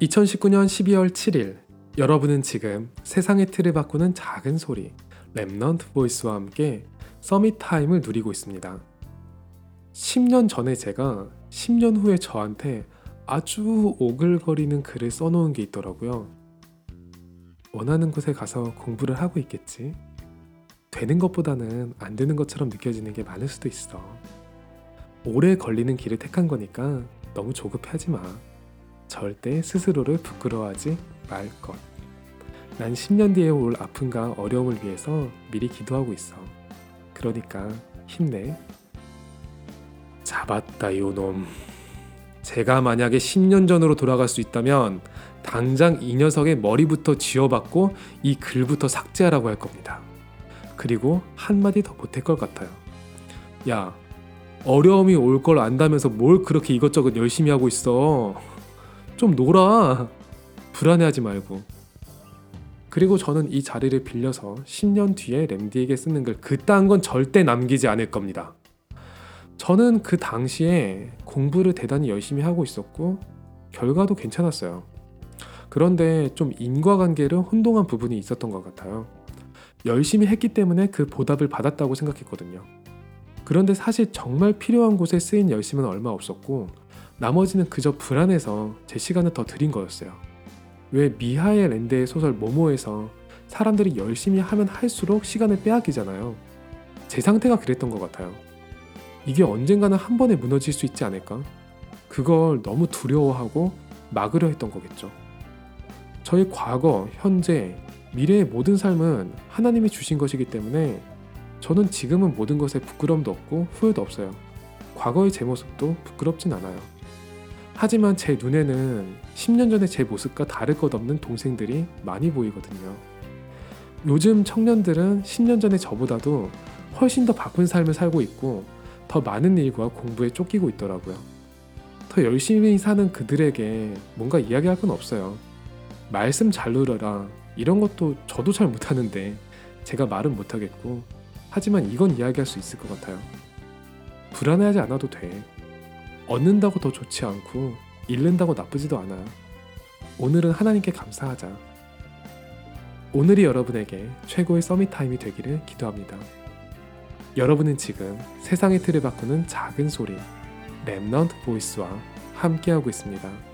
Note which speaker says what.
Speaker 1: 2019년 12월 7일 여러분은 지금 세상의 틀을 바꾸는 작은 소리 Remnant Voice와 함께 Summit Time을 누리고 있습니다. 10년 전에 제가 10년 후에 저한테 아주 오글거리는 글을 써놓은 게 있더라고요. 원하는 곳에 가서 공부를 하고 있겠지. 되는 것보다는 안 되는 것처럼 느껴지는 게 많을 수도 있어. 오래 걸리는 길을 택한 거니까 너무 조급해하지 마. 절대 스스로를 부끄러워하지 말 것. 난 10년 뒤에 올 아픔과 어려움을 위해서 미리 기도하고 있어. 그러니까 힘내. 잡았다 요놈. 제가 만약에 10년 전으로 돌아갈 수 있다면 당장 이 녀석의 머리부터 쥐어받고 이 글부터 삭제하라고 할 겁니다. 그리고 한마디 더 보탤 것 같아요. 야, 어려움이 올 걸 안다면서 뭘 그렇게 이것저것 열심히 하고 있어. 좀 놀아. 불안해하지 말고. 그리고 저는 이 자리를 빌려서 10년 뒤에 램디에게 쓰는 글 그딴 건 절대 남기지 않을 겁니다. 저는 그 당시에 공부를 대단히 열심히 하고 있었고 결과도 괜찮았어요. 그런데 좀 인과관계를 혼동한 부분이 있었던 것 같아요. 열심히 했기 때문에 그 보답을 받았다고 생각했거든요. 그런데 사실 정말 필요한 곳에 쓰인 열심은 얼마 없었고 나머지는 그저 불안해서 제 시간을 더 드린 거였어요. 왜 미하의 랜드의 소설 모모에서 사람들이 열심히 하면 할수록 시간을 빼앗기잖아요. 제 상태가 그랬던 것 같아요. 이게 언젠가는 한 번에 무너질 수 있지 않을까? 그걸 너무 두려워하고 막으려 했던 거겠죠. 저의 과거, 현재, 미래의 모든 삶은 하나님이 주신 것이기 때문에 저는 지금은 모든 것에 부끄럼도 없고 후회도 없어요. 과거의 제 모습도 부끄럽진 않아요. 하지만 제 눈에는 10년 전의 제 모습과 다를 것 없는 동생들이 많이 보이거든요. 요즘 청년들은 10년 전의 저보다도 훨씬 더 바쁜 삶을 살고 있고 더 많은 일과 공부에 쫓기고 있더라고요. 더 열심히 사는 그들에게 뭔가 이야기할 건 없어요. 말씀 잘 누려라. 이런 것도 저도 잘 못하는데 제가 말은 못하겠고 하지만 이건 이야기할 수 있을 것 같아요. 불안해하지 않아도 돼. 얻는다고 더 좋지 않고 잃는다고 나쁘지도 않아. 오늘은 하나님께 감사하자. 오늘이 여러분에게 최고의 서밋 타임이 되기를 기도합니다. 여러분은 지금 세상의 틀을 바꾸는 작은 소리 랩넌트 보이스와 함께하고 있습니다.